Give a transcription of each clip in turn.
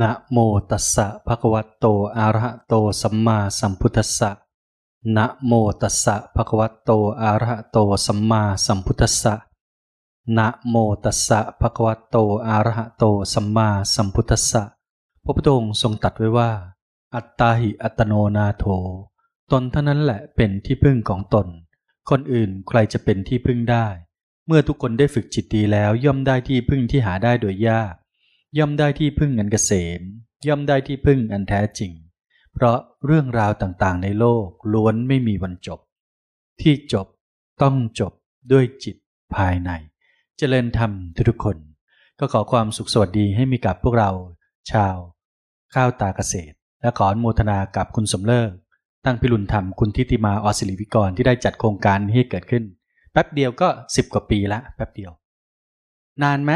นะโมตัสสะภะคะวะโตอะระหะโตสัมมาสัมพุทธัสสะนะโมตัสสะภะคะวะโตอะระหะโตสัมมาสัมพุทธัสสะนะโมตัสสะภะคะวะโตอะระหะโตสัมมาสัมพุทธัสสะพระพุทธองค์ทรงตรัสไว้ว่า อัตตาหิอัตโนนาโถ ตนเท่านั้นแหละเป็นที่พึ่งของตน คนอื่นใครจะเป็นที่พึ่งได้ เมื่อทุกคนได้ฝึกจิตดีแล้วย่อมได้ที่พึ่งที่หาได้โดยยาก ย่อมได้ที่พึ่งอันเกษม ย่อมได้ที่พึ่งอันแท้จริง เพราะเรื่องราวต่างๆ ในโลกล้วนไม่มีวันจบ ที่จบต้องจบด้วยจิตภายในเจริญธรรมทุกๆคน ก็ขอความสุขสวัสดีให้มีกับพวกเรา ชาว ข้าวตาเกษตร และขออนุโมทนากับคุณสมเลิก ตั้งพิรุณธรรมคุณทิติมาออสิริวิกรที่ได้จัดโครงการให้เกิดขึ้น แป๊บเดียวก็สิบกว่าปีละแป๊บเดียว นานไหม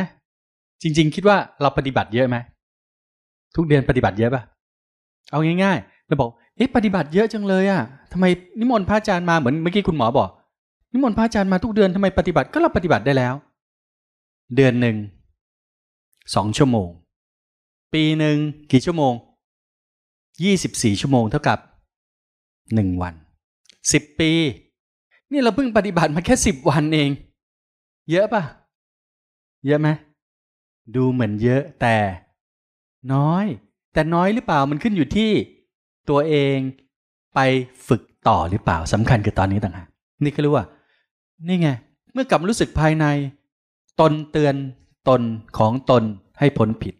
จริง ๆ คิดว่าเราปฏิบัติเยอะไหมทุกเดือนปฏิบัติเยอะปะเอาง่ายๆเราบอกเอ๊ะปฏิบัติเยอะจังเลยอะ่ะทำไมนิมนต์พระอาจารย์มาเหมือนเมื่อกี้คุณหมอบอก นิมนต์พระอาจารย์มาทุกเดือนทำไมปฏิบัติก็เราปฏิบัติได้แล้ว เดือนหนึ่งสองชั่วโมง ปีหนึ่งกี่ชั่วโมงยี่สิบสี่ชั่วโมงเท่ากับหนึ่งวันสิบปี นี่เราเพิ่งปฏิบัติมาแค่สิบวันเอง เยอะปะเยอะไหม ดูเหมือนเยอะแต่ น้อย แต่น้อยหรือเปล่ามันขึ้นอยู่ที่ ตัวเองไปฝึกต่อหรือเปล่าสำคัญคือตอนนี้ต่างหากนี่ก็รู้ว่า นี่ไง เมื่อกลับรู้สึกภายใน ตนเตือนตนของตนให้พ้นผิด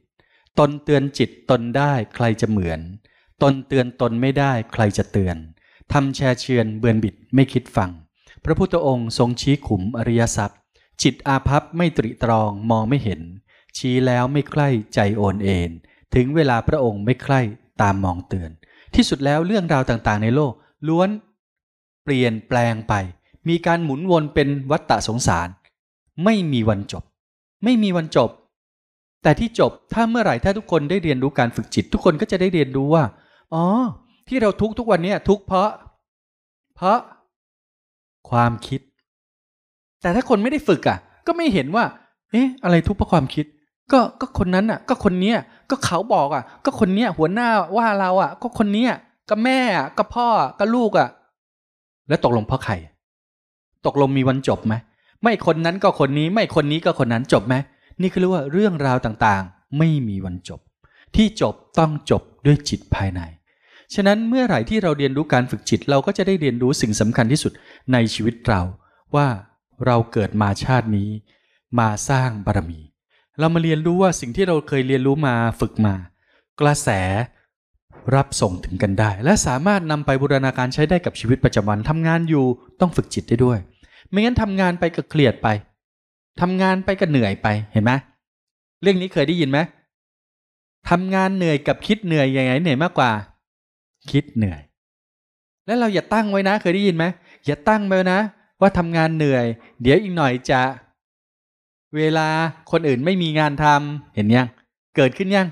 ตนเตือนจิตตนได้ใครจะเหมือน ตนเตือนตนไม่ได้ใครจะเตือนทำแชร์เชือนเบือนบิดไม่คิดฟัง พระพุทธองค์ทรงชี้ขุมอริยสัพจิตอาภัพไม่ตริตรองมองไม่เห็น ชี้แล้วไม่ใคร่ใจโอนเอ็นถึงเวลาพระองค์ไม่ใคร่ตามมองเตือน ที่สุดแล้วเรื่องราวต่างๆ ในโลก ล้วนเปลี่ยนแปลงไป มีการหมุนวนเป็นวัฏฏะสงสาร ไม่มีวันจบ ไม่มีวันจบ แต่ที่จบถ้าเมื่อไหร่ถ้าทุกคนได้เรียนรู้การฝึกจิต ทุกคนก็จะได้เรียนรู้ว่าอ๋อที่เราทุกทุกวันนี้ทุกเพราะ เพราะความคิด แต่ถ้าคนไม่ได้ฝึกอะ ก็ไม่เห็นว่า เอ๊ะ อะไรทุกเพราะความคิด ก็ก็คนนั้นอะ ก็คนเนี้ยก็เขาบอกอะ ก็คนเนี้ยหัวหน้าว่าเราอะ ก็คนเนี้ยก็แม่อะก็พ่อก็ลูกอะ แล้วตกลงเพราะใคร ตกลงมีวันจบไหมไม่คนนั้นก็คนนี้ไม่คนนี้ก็คนนั้นจบไหมนี่คือเรียกว่าเรื่องราวต่างๆ ไม่มีวันจบ ที่จบต้องจบด้วยจิตภายใน ฉะนั้นเมื่อไหร่ที่เราเรียนรู้การฝึกจิต เราก็จะได้เรียนรู้สิ่งสำคัญที่สุดในชีวิตเรา ว่าเราเกิดมาชาตินี้ มาสร้างบารมี เรามาเรียนรู้ว่าสิ่งที่เราเคยเรียนรู้มาฝึกมา กระแสรับส่งถึงกันได้ และสามารถนำไปบูรณาการใช้ได้กับชีวิตประจำวันทำงานอยู่ต้องฝึกจิตได้ด้วย ไม่งั้นทำงานไปก็เครียดไปทำงานไปก็เหนื่อยไปเห็นไหมเรื่องนี้เคยได้ยินไหมทำงานเหนื่อยกับคิดเหนื่อยยังไงเหนื่อยมากกว่า คิดเหนื่อย แล้วเราอย่าตั้งไว้นะ เคยได้ยินไหมอย่าตั้งไว้นะ ว่าทำงานเหนื่อย เดี๋ยวอีกหน่อยจะ เวลาคนอื่นไม่มีงานทำเห็นยังเกิดขึ้นยัง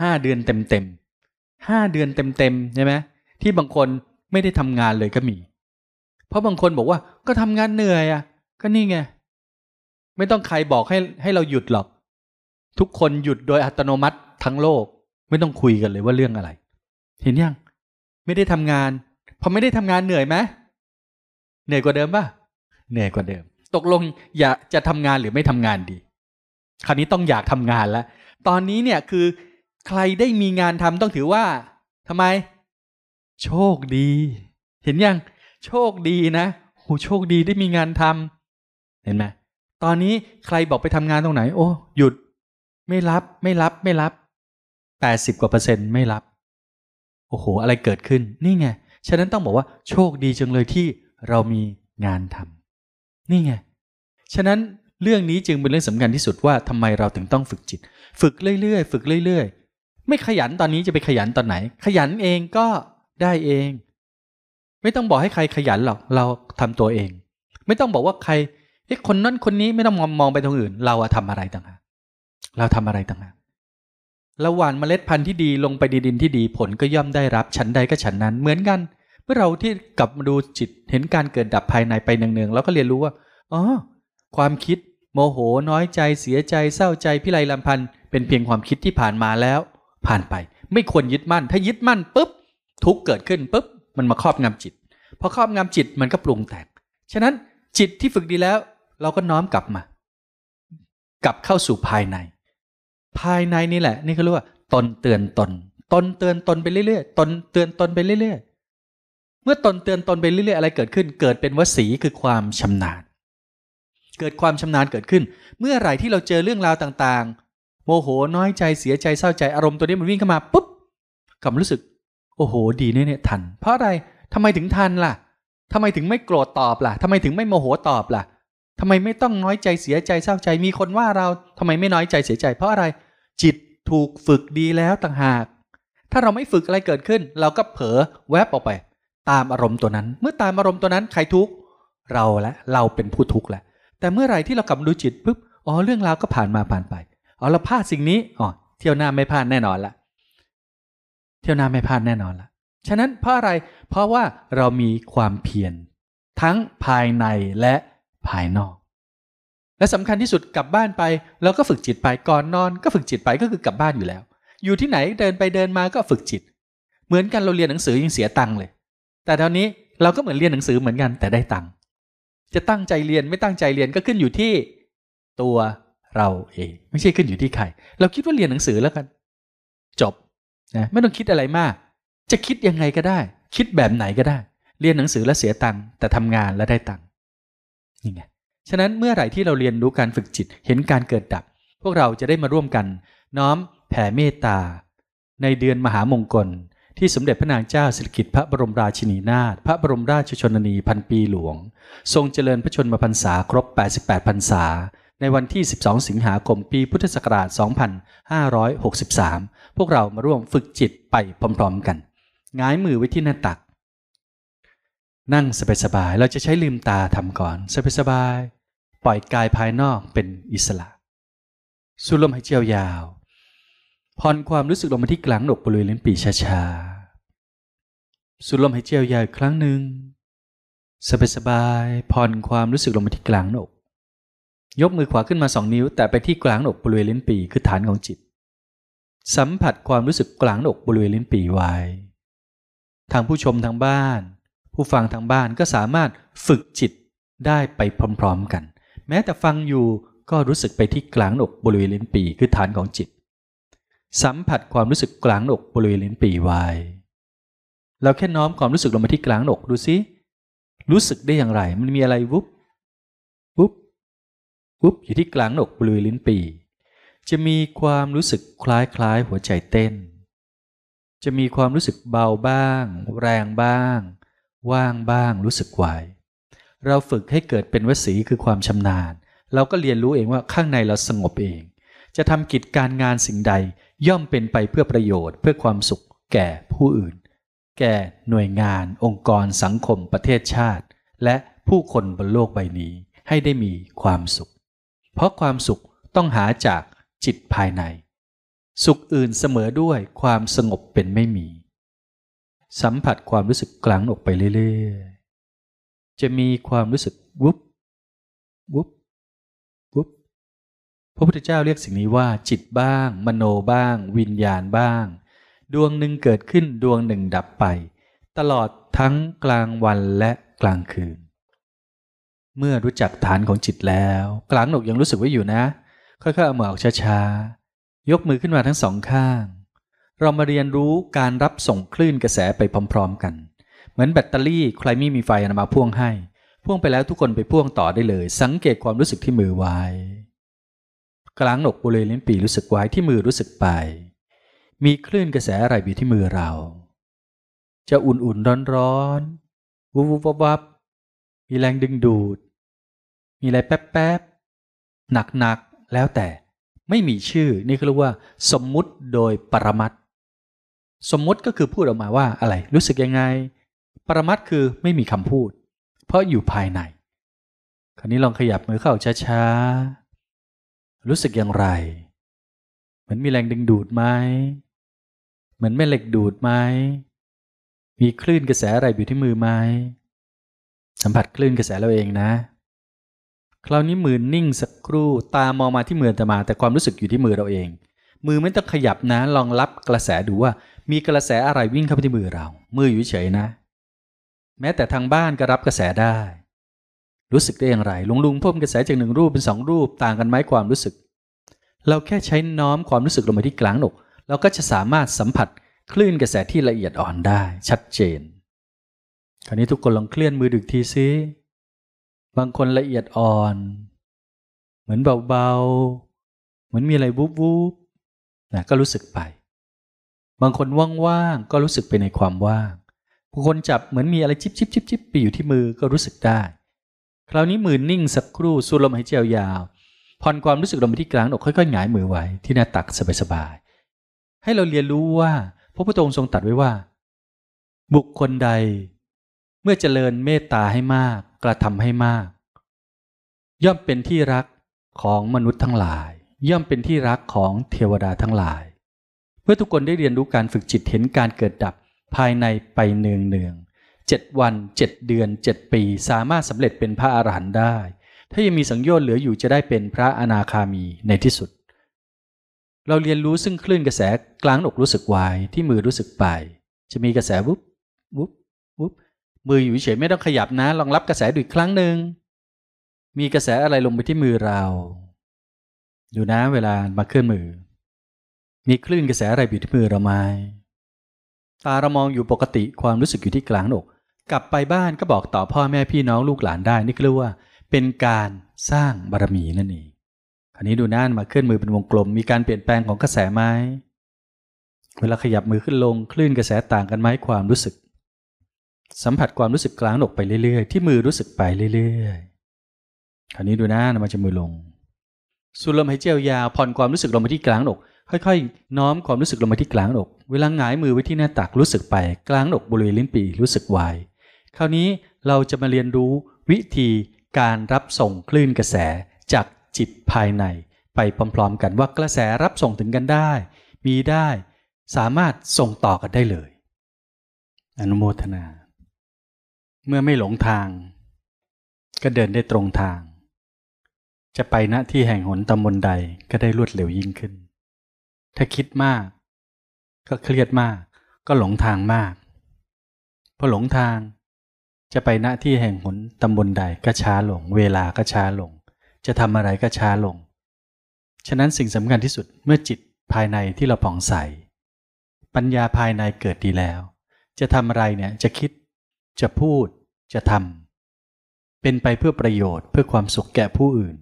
ห้าเดือนเต็มเต็มห้าเดือนเต็มเต็มใช่ไหมที่บางคนไม่ได้ทำงานเลยก็มี เพราะบางคนบอกว่าก็ทำงานเหนื่อยอะ ก็นี่ไงไม่ต้องใครบอกให้ให้เราหยุดหรอก ทุกคนหยุดโดยอัตโนมัติทั้งโลก ไม่ต้องคุยกันเลยว่าเรื่องอะไร เห็นยังไม่ได้ทำงานพอไม่ได้ทำงานเหนื่อยไหมเหนื่อยกว่าเดิมป่ะเหนื่อยกว่าเดิม ตกลงอยากจะทำงานหรือไม่ทำงานดี คราวนี้ต้องอยากทำงานแล้ว ตอนนี้เนี่ยคือใครได้มีงานทำต้องถือว่าทำไม โชคดี เห็นยังโชคดีนะโหโชคดีได้มีงานทำเห็นไหมตอนนี้ใครบอกไปทำงานตรงไหน โอ้หยุด ไม่รับไม่รับไม่รับแปดสิบกว่าเปอร์เซ็นต์ไม่รับ โอ้โห อะไรเกิดขึ้นนี่ไงฉะนั้นต้องบอกว่าโชคดีจังเลยที่เรามีงานทำนี่ไง ฉะนั้นเรื่องนี้จึงเป็นเรื่องสำคัญที่สุดว่าทำไมเราถึงต้องฝึกจิต ฝึกเรื่อยๆ ฝึกเรื่อยๆ ไม่ขยันตอนนี้จะไปขยันตอนไหน ขยันเองก็ได้เอง ไม่ต้องบอกให้ใครขยันหรอกเราทำตัวเอง ไม่ต้องบอกว่าใครเอ้คนนั้นคนนี้ไม่ต้องมองมองไปตรงอื่น เราอะทำอะไรต่างหากเราทำอะไรต่างหากเราหว่านเมล็ดพันธุ์ที่ดีลงไปในดินที่ดีผลก็ย่อมได้รับฉันใดก็ฉันนั้นเหมือนกัน เมื่อเราที่กลับมาดูจิตเห็นการเกิดดับภายในไปเนืองๆเราก็เรียนรู้ว่าอ๋อ ความคิด โมโหน้อยใจเสียใจเศร้าใจพิไรลำพันธ์เป็นเพียงความคิดที่ผ่านมาแล้ว ผ่านไป ไม่ควรยึดมั่น ถ้ายึดมั่นปุ๊บทุกเกิดขึ้นปุ๊บมันมาครอบงำจิตพอครอบงำจิตมันก็ปรุงแต่งฉะนั้นจิตที่ฝึกดีแล้ว เราก็น้อมกลับมา กลับเข้าสู่ภายใน ภายในนี่แหละ นี่เขาเรียกว่าตนเตือนตน ตนเตือนตนไปเรื่อยๆตนเตือนตนไปเรื่อยๆเมื่อตนเตือนตนไปเรื่อยๆอะไรเกิดขึ้น เกิดเป็นวสีคือความชำนาญ เกิดความชำนาญเกิดขึ้น เมื่อไหร่ที่เราเจอเรื่องราวต่างๆ โมโหน้อยใจเสียใจเศร้าใจอารมณ์ตัวนี้มันวิ่งเข้ามาปุ๊บกลับรู้สึก โอ้โห ดีเนี่ยเนี่ยทัน เพราะอะไรทำไมถึงทันล่ะทำไมถึงไม่โกรธตอบล่ะทำไมถึงไม่โมโหตอบล่ะทำไมไม่ต้องน้อยใจเสียใจเศร้าใจมีคนว่าเราทำไมไม่น้อยใจเสียใจ เพราะอะไร จิตถูกฝึกดีแล้วต่างหาก ถ้าเราไม่ฝึกอะไรเกิดขึ้น เราก็เผลอแวบออกไป ตามอารมณ์ตัวนั้น เมื่อตามอารมณ์ตัวนั้นใครทุกข์เราและเราเป็นผู้ทุกข์แหละ แต่เมื่อไหร่ที่เรากลับมาดูจิตปุ๊บอ๋อเรื่องราวก็ผ่านมาผ่านไปอ๋อเราพลาดสิ่งนี้อ๋อเที่ยวหน้าไม่พลาดแน่นอนละเที่ยวหน้าไม่พลาดแน่นอนละฉะนั้นเพราะอะไรเพราะว่าเรามีความเพียรทั้งภายในและภายนอก และสำคัญที่สุดกลับบ้านไปเราก็ฝึกจิตไปก่อนนอน ก็ฝึกจิตไปก็คือกลับบ้านอยู่แล้ว อยู่ที่ไหนเดินไปเดินมาก็ฝึกจิต เหมือนกันเราเรียนหนังสือยังเสียตังค์เลย แต่ตอนนี้เราก็เหมือนเรียนหนังสือเหมือนกันแต่ได้ตังค์ จะตั้งใจเรียนไม่ตั้งใจเรียนก็ขึ้นอยู่ที่ตัวเราเอง ไม่ใช่ขึ้นอยู่ที่ใคร เราคิดว่าเรียนหนังสือแล้วกัน จบนะไม่ต้องคิดอะไรมาก จะคิดยังไงก็ได้ คิดแบบไหนก็ได้ เรียนหนังสือแล้วเสียตังค์แต่ทำงานแล้วได้ตังค์นี่ไงฉะนั้นเมื่อไหร่ที่เราเรียนรู้การฝึกจิตเห็นการเกิดดับ พวกเราจะได้มาร่วมกัน น้อมแผ่เมตตา ในเดือนมหามงคล ที่สมเด็จพระนางเจ้าสิริกิติ์พระบรมราชินีนาถพระบรมราชชนนีพันปีหลวง ทรงเจริญพระชนมพรรษาครบ 88 พรรษา ในวันที่ 12 สิงหาคมปีพุทธศักราช 2563 พวกเรามาร่วมฝึกจิตไปพร้อมๆกันง้ายมือไว้ที่หน้าตัก นั่งสบายๆเราจะใช้ลืมตาทำก่อนสบายๆปล่อยกายภายนอกเป็นอิสระ สูดลมหายใจยาว ผ่อนความรู้สึกลงมาที่กลางหนกบริเวณลิ้นปีช้าๆ สูดลมหายใจยาวอีกครั้งหนึ่ง สบายๆ ผ่อนความรู้สึกลงมาที่กลางหนก ยกมือขวาขึ้นมาสองนิ้ว แต่ไปที่กลางหนกบริเวณลิ้นปีคือฐานของจิต สัมผัสความรู้สึกกลางหนกบริเวณลิ้นปีไว้ ทางผู้ชมทางบ้าน ผู้ฟังทางบ้านก็สามารถฝึกจิตได้ไปพร้อมๆกัน แม้แต่ฟังอยู่ก็รู้สึกไปที่กลางอกบริเวณลิ้นปีคือฐานของจิต สัมผัสความรู้สึกกลางอกบริเวณลิ้นปีไว้เราแค่น้อมความรู้สึกลงมาที่กลางอกดูซิรู้สึกได้อย่างไร มันมีอะไรวุบวุบวุบอยู่ที่กลางอกบริเวณลิ้นปี จะมีความรู้สึกคล้ายๆหัวใจเต้น จะมีความรู้สึกเบาบ้าง แรงบ้าง ว่างบ้าง รู้สึกไหวเราฝึกให้เกิดเป็นวสีคือความชำนาญ เราก็เรียนรู้เองว่าข้างในเราสงบเอง จะทำกิจการงานสิ่งใด ย่อมเป็นไปเพื่อประโยชน์เพื่อความสุขแก่ผู้อื่น แก่หน่วยงาน องค์กรสังคมประเทศชาติ และผู้คนบนโลกใบนี้ให้ได้มีความสุข เพราะความสุขต้องหาจากจิตภายใน สุขอื่นเสมอด้วยความสงบเป็นไม่มี สัมผัสความรู้สึกกลางออกไปเรื่อยๆ จะมีความรู้สึกวุบวุบวุบ พระพุทธเจ้าเรียกสิ่งนี้ว่า จิตบ้าง มโนบ้าง วิญญาณบ้าง ดวงหนึ่งเกิดขึ้นดวงหนึ่งดับไป ตลอดทั้งกลางวันและกลางคืน เมื่อรู้จักฐานของจิตแล้ว กลางหนกยังรู้สึกไว้อยู่นะ ค่อยๆเอามือออกช้าๆ ยกมือขึ้นมาทั้งสองข้าง เรามาเรียนรู้การรับส่งคลื่นกระแสไปพร้อม ๆ กัน เหมือนแบตเตอรี่ใครไม่มีไฟนำมาพ่วงให้ พ่วงไปแล้วทุกคนไปพ่วงต่อได้เลย สังเกตความรู้สึกที่มือไว้ กลางหนกบริเวณลิ้นปีรู้สึกไว้ที่มือรู้สึกไป มีคลื่นกระแสอะไรอยู่ที่มือเรา จะอุ่นๆร้อนๆวุบวับวับมีแรงดึงดูด มีอะไรแป๊บๆหนักๆแล้วแต่ไม่มีชื่อนี่เขาเรียกว่า สมมุติโดยปรมัตสมมุติก็คือพูดออกมาว่าอะไรรู้สึกยังไง ปรมัตคือไม่มีคำพูด เพราะอยู่ภายใน คราวนี้ลองขยับมือเข้าช้าๆ รู้สึกอย่างไร เหมือนมีแรงดึงดูดไหมเหมือนแม่เหล็กดูดไหมมีคลื่นกระแสอะไรอยู่ที่มือไหมสัมผัสคลื่นกระแสเราเองนะ คราวนี้มือนิ่งสักครู่ตามองมาที่มือตมา แต่ความรู้สึกอยู่ที่มือเราเอง มือไม่ต้องขยับนะ ลองรับกระแสดูว่า มีกระแสอะไรวิ่งเข้าไปที่มือเรา มืออยู่เฉยนะ แม้แต่ทางบ้านก็รับกระแสได้ รู้สึกได้อย่างไรลุงลุงพ่มกระแสจากหนึ่งรูปเป็นสองรูปต่างกันไหมความรู้สึก เราแค่ใช้น้อมความรู้สึกลงมาที่กลางหนกเราก็จะสามารถสัมผัสคลื่นกระแสที่ละเอียดอ่อนได้ชัดเจน คราวนี้ทุกคนลองเคลื่อนมือดึกทีซิบางคนละเอียดอ่อน เหมือนเบาๆ เหมือนมีอะไรวุบวุบนะก็รู้สึกไป บางคนว่างๆก็รู้สึกไปในความว่างบางคนจับเหมือนมีอะไรจิบจิบจิบจิบไปอยู่ที่มือก็รู้สึกได้ คราวนี้มือนิ่งสักครู่สูดลมหายใจยาวผ่อนความรู้สึกลงไปที่กลางอกค่อยๆหงายมือไว้ที่หน้าตักสบายๆให้เราเรียนรู้ว่าพระพุทธองค์ทรงตรัสไว้ว่า บุคคลใด เมื่อเจริญเมตตาให้มากกระทำให้มาก ย่อมเป็นที่รักของมนุษย์ทั้งหลาย ย่อมเป็นที่รักของเทวดาทั้งหลายเมื่อทุกคนได้เรียนรู้การฝึกจิตเห็นการเกิดดับภายในไปเนืองเนือง เจ็ดวันเจ็ดเดือนเจ็ดปี สามารถสำเร็จเป็นพระอรหันต์ได้ ถ้ายังมีสังโยชน์เหลืออยู่จะได้เป็นพระอนาคามีในที่สุด เราเรียนรู้ซึ่งคลื่นกระแสกลางอกรู้สึกวายที่มือรู้สึกไป จะมีกระแสวุบวุบวุบมืออยู่เฉยไม่ต้องขยับนะลองรับกระแสดูอีกครั้งหนึ่งมีกระแสอะไรลงไปที่มือเรา ดูนะเวลามาเคลื่อนมือ มีคลื่นกระแสอะไรอยู่ที่มือเราไหมตาเรามองอยู่ปกติความรู้สึกอยู่ที่กลางอก กลับไปบ้านก็บอกต่อพ่อแม่พี่น้องลูกหลานได้นี่เรียกว่า เป็นการสร้างบารมีนั่นเองคราวนี้ดูน่านมาเคลื่อนมือเป็นวงกลม มีการเปลี่ยนแปลงของกระแสไหมเวลาขยับมือขึ้นลงคลื่นกระแสต่างกันไหมความรู้สึก สัมผัสความรู้สึกกลางอกไปเรื่อยๆ ที่มือรู้สึกไปเรื่อยๆคราวนี้ดูนะนมาจะมือลง สูดลมหายใจยาวผ่อนความรู้สึกลงมาที่กลางอกค่อยๆ น้อมความรู้สึกลงมาที่กลางอก เวลาหงายมือไว้ที่หน้าตักรู้สึกไป กลางอกบริเวณลิ้นปี่รู้สึกไว คราวนี้เราจะมาเรียนรู้วิธีการรับส่งคลื่นกระแสจากจิตภายใน ไปพร้อมๆกันว่ากระแสรับส่งถึงกันได้ มีได้ สามารถส่งต่อกันได้เลย อนุโมทนา เมื่อไม่หลงทาง ก็เดินได้ตรงทาง จะไปณที่แห่งหนตำบลใดก็ได้รวดเร็วยิ่งขึ้น ถ้าคิดมาก ก็เครียดมาก ก็หลงทางมากพอหลงทาง จะไปณที่แห่งหนตำบลใดก็ช้าลง เวลาก็ช้าลง จะทำอะไรก็ช้าลง ฉะนั้นสิ่งสำคัญที่สุดเมื่อจิตภายในที่เราผ่องใส ปัญญาภายในเกิดดีแล้ว จะทำอะไรเนี่ยจะคิด จะพูด จะทำเป็นไปเพื่อประโยชน์เพื่อความสุขแก่ผู้อื่น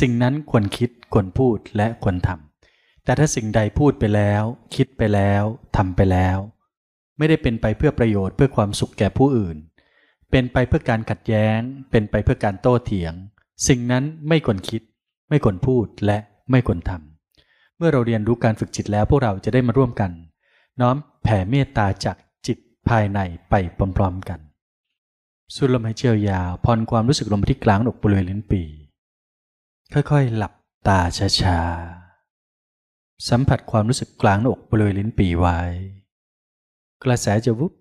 สิ่งนั้นควรคิดควรพูดและควรทำแต่ถ้าสิ่งใดพูดไปแล้ว คิดไปแล้วทำไปแล้ว ไม่ได้เป็นไปเพื่อประโยชน์เพื่อความสุขแก่ผู้อื่น เป็นไปเพื่อการขัดแย้ง เป็นไปเพื่อการโต้เถียง สิ่งนั้นไม่ควรคิด ไม่ควรพูดและไม่ควรทำเมื่อเราเรียนรู้การฝึกจิตแล้วพวกเราจะได้มาร่วมกัน น้อมแผ่เมตตาจากจิตภายในไปพร้อมๆกันสูดลมหายใจยาวผ่อนความรู้สึกลงไปที่กลางอกบริเวณลิ้นปี ค่อยๆ หลับตาช้าๆ สัมผัสความรู้สึกกลางอกบริเวณลิ้นปีไว้ กระแสจะวุบ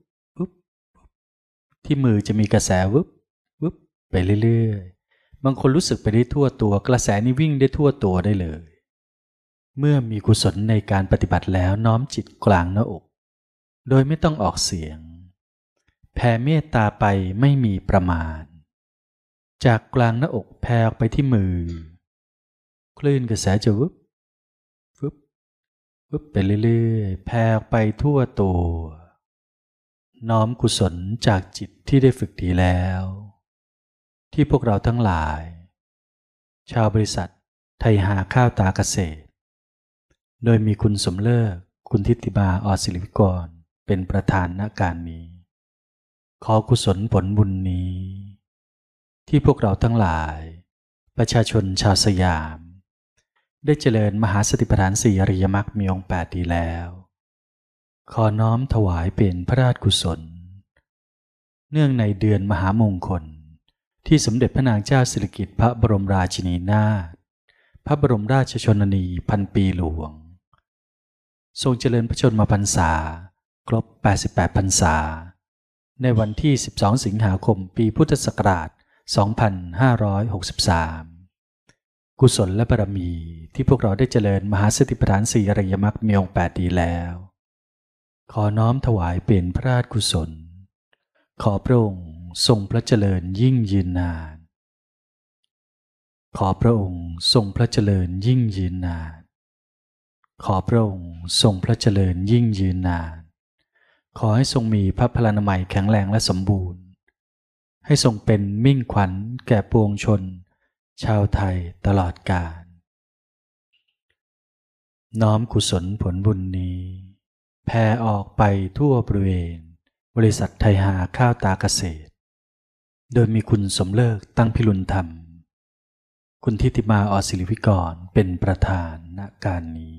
ที่มือจะมีกระแสวุบวุบไปเรื่อยๆ บางคนรู้สึกไปได้ทั่วตัว กระแสนี้วิ่งได้ทั่วตัวได้เลย เมื่อมีกุศลในการปฏิบัติแล้วน้อมจิตกลางหน้าอก โดยไม่ต้องออกเสียง แผ่เมตตาไปไม่มีประมาณ จากกลางหน้าอกแผ่ออกไปที่มือ คลื่นกระแสจะวึบวึบวึบไปเรื่อยๆ แผ่ออกไปทั่วตัว น้อมกุศลจากจิตที่ได้ฝึกดีแล้ว ที่พวกเราทั้งหลาย ชาวบริษัทไทยหาข้าวตาเกษตร โดยมีคุณสมเลิกคุณทิติบาอศิริวิกรเป็นประธานณการนี้ ขอกุศลผลบุญนี้ ที่พวกเราทั้งหลาย ประชาชนชาวสยาม ได้เจริญมหาสติปัฏฐานสี่อริยมรรคมีองค์แปดดีแล้ว ขอน้อมถวายเป็นพระราชกุศล เนื่องในเดือนมหามงคล ที่สมเด็จพระนางเจ้าสิริกิติ์พระบรมราชินีนาถพระบรมราชชนนีพันปีหลวง ทรงเจริญพระชนมาพรรษา ครบ 88 พรรษา ในวันที่ 12 สิงหาคมปีพุทธศักราช 2563 กุศลและบารมีที่พวกเราได้เจริญมหาสติปัฏฐานสี่อริยมรรคมีองค์แปดดีแล้ว ขอน้อมถวายเป็นพระราชกุศล ขอพระองค์ทรงพระเจริญยิ่งยืนนาน ขอพระองค์ทรงพระเจริญยิ่งยืนนาน ขอพระองค์ทรงพระเจริญยิ่งยืนนาน ขอให้ทรงมีพระพลานามัยแข็งแรงและสมบูรณ์ ให้ทรงเป็นมิ่งขวัญแก่ปวงชน ชาวไทยตลอดกาลน้อมกุศลผลบุญนี้ ผ่ออกไปทั่วบริเวณ บริษัทไทยหาข้าวตาเกษตร โดยมีคุณสมเลิกตั้งพิรุณธรรม คุณทิติมาอศิริวิกรเป็นประธานณการนี้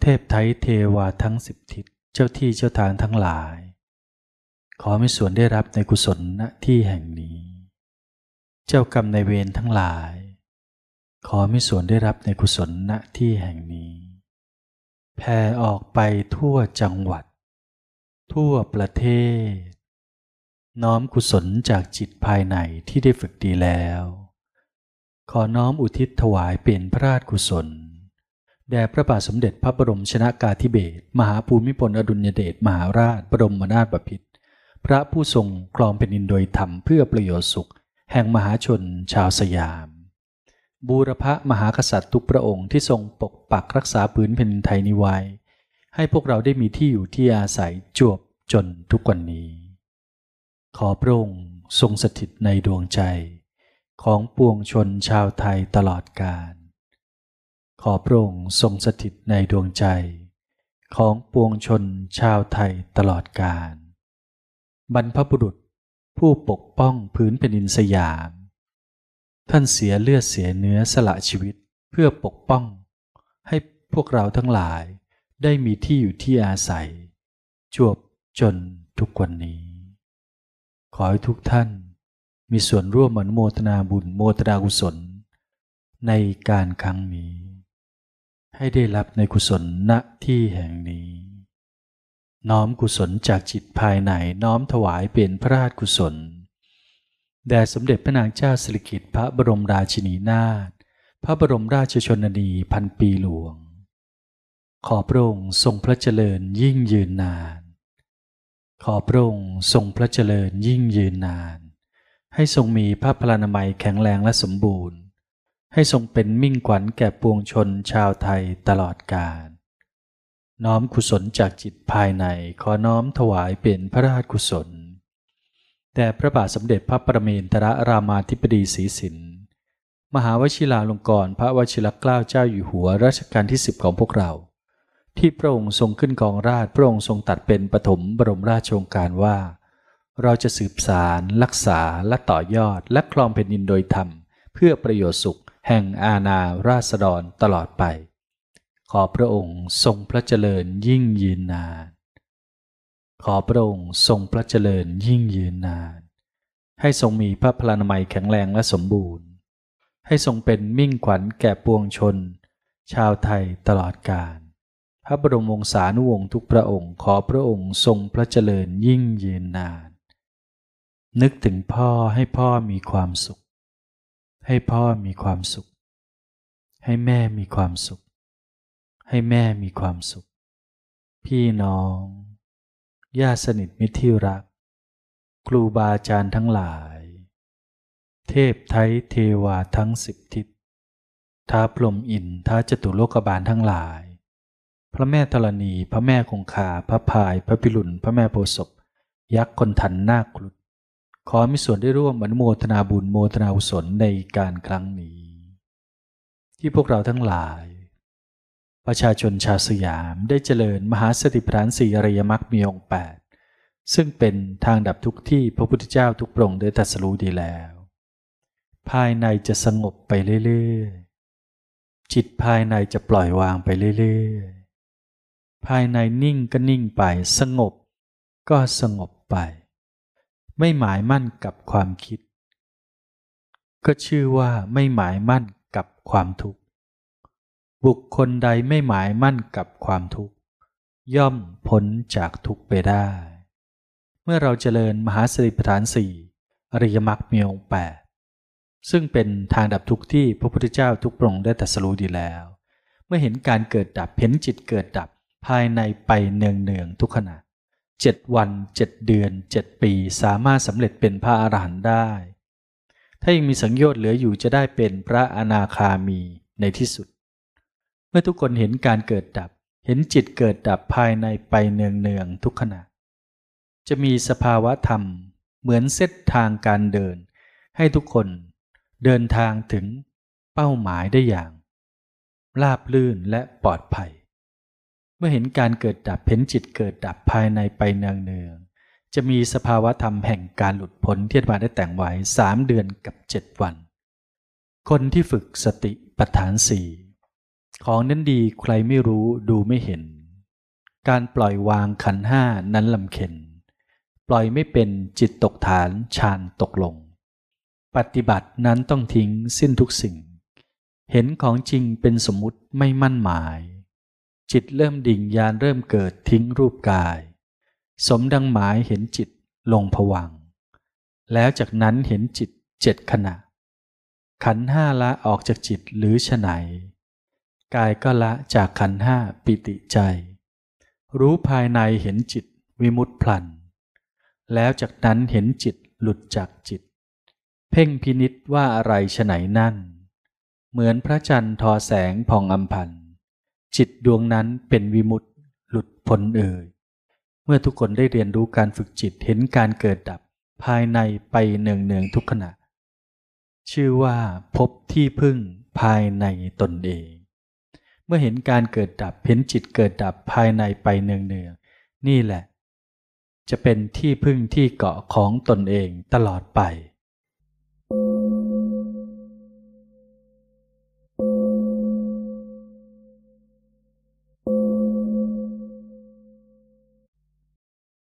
เทพไทยเทวาทั้งสิบทิศเจ้าที่เจ้าทางทั้งหลาย ขอมีส่วนได้รับในกุศลณที่แห่งนี้ เจ้ากรรมในเวรทั้งหลาย ขอมีส่วนได้รับในกุศลณที่แห่งนี้ แผ่ออกไปทั่วจังหวัด ทั่วประเทศ น้อมกุศลจากจิตภายในที่ได้ฝึกดีแล้ว ขอน้อมอุทิศถวายเป็นพระราชกุศล แด่พระบาทสมเด็จพระบรมชนากาธิเบศรมหาภูมิพลอดุลยเดชมหาราชบรมนาถบพิตรพระผู้ทรงครองแผ่นดินโดยธรรมเพื่อประโยชน์สุข แห่งมหาชนชาวสยาม บูรพมหากษัตริย์ทุกพระองค์ที่ทรงปกปักรักษาพื้นแผ่นดินไทยนิไว้ให้พวกเราได้มีที่อยู่ที่อาศัยจวบจนทุกวันนี้ ขอพระองค์ทรงสถิตในดวงใจ ของปวงชนชาวไทยตลอดกาลขอพระองค์ทรงสถิตในดวงใจ ของปวงชนชาวไทยตลอดกาลบรรพบุรุษผู้ปกป้องพื้นแผ่นดินสยาม ท่านเสียเลือดเสียเนื้อสละชีวิตเพื่อปกป้อง ให้พวกเราทั้งหลายได้มีที่อยู่ที่อาศัย จวบจนทุกวันนี้ ขอให้ทุกท่านมีส่วนร่วมอนุโมทนาบุญโมทนากุศล ในการครั้งนี้ ให้ได้รับในกุศลณที่แห่งนี้ น้อมกุศลจากจิตภายในน้อมถวายเป็นพระราชกุศล แด่สมเด็จพระนางเจ้าสิริกิติ์พระบรมราชินีนาถพระบรมราชชนนีพันปีหลวง ขอพระองค์ทรงพระเจริญยิ่งยืนนาน ขอพระองค์ทรงพระเจริญยิ่งยืนนาน ให้ทรงมีพระพลานามัยแข็งแรงและสมบูรณ์ ให้ทรงเป็นมิ่งขวัญแก่ปวงชนชาวไทยตลอดกาลน้อมกุศลจากจิตภายในขอน้อมถวายเป็นพระราชกุศล แต่พระบาทสมเด็จพระประเมนทรรามาธิบดีศรีสิน มหาวชิราลงกรณพระวชิรเกล้าเจ้าอยู่หัวรัชกาลที่สิบของพวกเรา ที่พระองค์ทรงขึ้นกองราชพระองค์ทรงตัดเป็นปฐมบรมราชโองการว่า เราจะสืบสารรักษาและต่อยอดและครองแผ่นดินโดยธรรม เพื่อประโยชน์สุข แห่งอาณาราษฎรตลอดไป ขอพระองค์ทรงพระเจริญยิ่งยืนนาน ขอพระองค์ทรงพระเจริญยิ่งยืนนาน ให้ทรงมีพระพลานามัยแข็งแรงและสมบูรณ์ ให้ทรงเป็นมิ่งขวัญแก่ปวงชน ชาวไทยตลอดกาลพระบรมวงศานุวงศ์ทุกพระองค์ ขอพระองค์ทรงพระเจริญยิ่งยืนนาน นึกถึงพ่อให้พ่อมีความสุข ให้พ่อมีความสุข ให้แม่มีความสุข ให้แม่มีความสุข พี่น้อง ญาติสนิทมิตรที่รัก ครูบาอาจารย์ทั้งหลาย เทพไทยเทวาทั้งสิบทิศท้าพรมอินท้าจตุโลกบาลทั้งหลาย พระแม่ธรณี พระแม่คงคา พระพาย พระพิรุณ พระแม่โพศพ ยักษ์คนทันนาคครุฑขอมีส่วนได้ร่วมอนุโมทนาบุญโมทนาอุศลในการครั้งนี้ ที่พวกเราทั้งหลาย ประชาชนชาวสยามได้เจริญมหาสติปัฏฐานสี่อริยมรรคมีองค์แปดซึ่งเป็นทางดับทุกที่พระพุทธเจ้าทุกพระองค์ได้ตรัสรู้ดีแล้ว ภายในจะสงบไปเรื่อยๆ จิตภายในจะปล่อยวางไปเรื่อยๆ ภายในนิ่งก็นิ่งไป สงบก็สงบไป ไม่หมายมั่นกับความคิด ก็ชื่อว่าไม่หมายมั่นกับความทุกข์ บุคคลใดไม่หมายมั่นกับความทุกข์ย่อมพ้นจากทุกข์ไปได้ เมื่อเราเจริญมหาสติปัฏฐานสี่อริยมรรคมีองค์แปดซึ่งเป็นทางดับทุกข์ที่พระพุทธเจ้าทุกพระองได้ตรัสรู้ดีแล้ว เมื่อเห็นการเกิดดับเห็นจิตเกิดดับภายในไปเนืองเนืองๆทุกขณะเจ็ดวันเจ็ดเดือนเจ็ดปีสามารถสำเร็จเป็นพระอรหันต์ได้ ถ้ายังมีสังโยชน์เหลืออยู่จะได้เป็นพระอนาคามีในที่สุด มื่อทุกคนเห็นการเกิดดับ เห็นจิตเกิดดับภายในไปเนืองเนืองๆทุกขณะ จะมีสภาวะธรรมเหมือนเส้นทางการเดิน ให้ทุกคนเดินทางถึงเป้าหมายได้อย่าง ราบลื่นและปลอดภัย เมื่อเห็นการเกิดดับเห็นจิตเกิดดับภายในไปเนืองเนืองๆจะมีสภาวะธรรมแห่งการหลุดพ้นที่อาจารย์ได้แต่งไว้สามเดือนกับเจ็ดวัน คนที่ฝึกสติปัฏฐานสี่ ของนั้นดีใครไม่รู้ดูไม่เห็น การปล่อยวางขันห้านั้นลำเค็น ปล่อยไม่เป็นจิตตกฐานฌานตกลง ปฏิบัตินั้นต้องทิ้งสิ้นทุกสิ่ง เห็นของจริงเป็นสมมุติไม่มั่นหมาย จิตเริ่มดิ่งยานเริ่มเกิดทิ้งรูปกาย สมดังหมายเห็นจิตลงผวัง แล้วจากนั้นเห็นจิตเจ็ดขณะ ขันห้าละออกจากจิตหรือฉไหน กายก็ละจากขันห้าปิติใจ รู้ภายในเห็นจิตวิมุตพลัน แล้วจากนั้นเห็นจิตหลุดจากจิต เพ่งพินิษว่าอะไรฉไหนนั่น เหมือนพระจันทร์ทอแสงผ่องอำพัน จิตดวงนั้นเป็นวิมุตหลุดพ้นเอ่ยเมื่อทุกคนได้เรียนรู้การฝึกจิตเห็นการเกิดดับภายในไปเนืองเนืองๆทุกขณะ ชื่อว่าพบที่พึ่งภายในตนเอง เมื่อเห็นการเกิดดับเห็นจิตเกิดดับภายในไปเนืองเนืองนี่แหละ จะเป็นที่พึ่งที่เกาะของตนเองตลอดไป thank you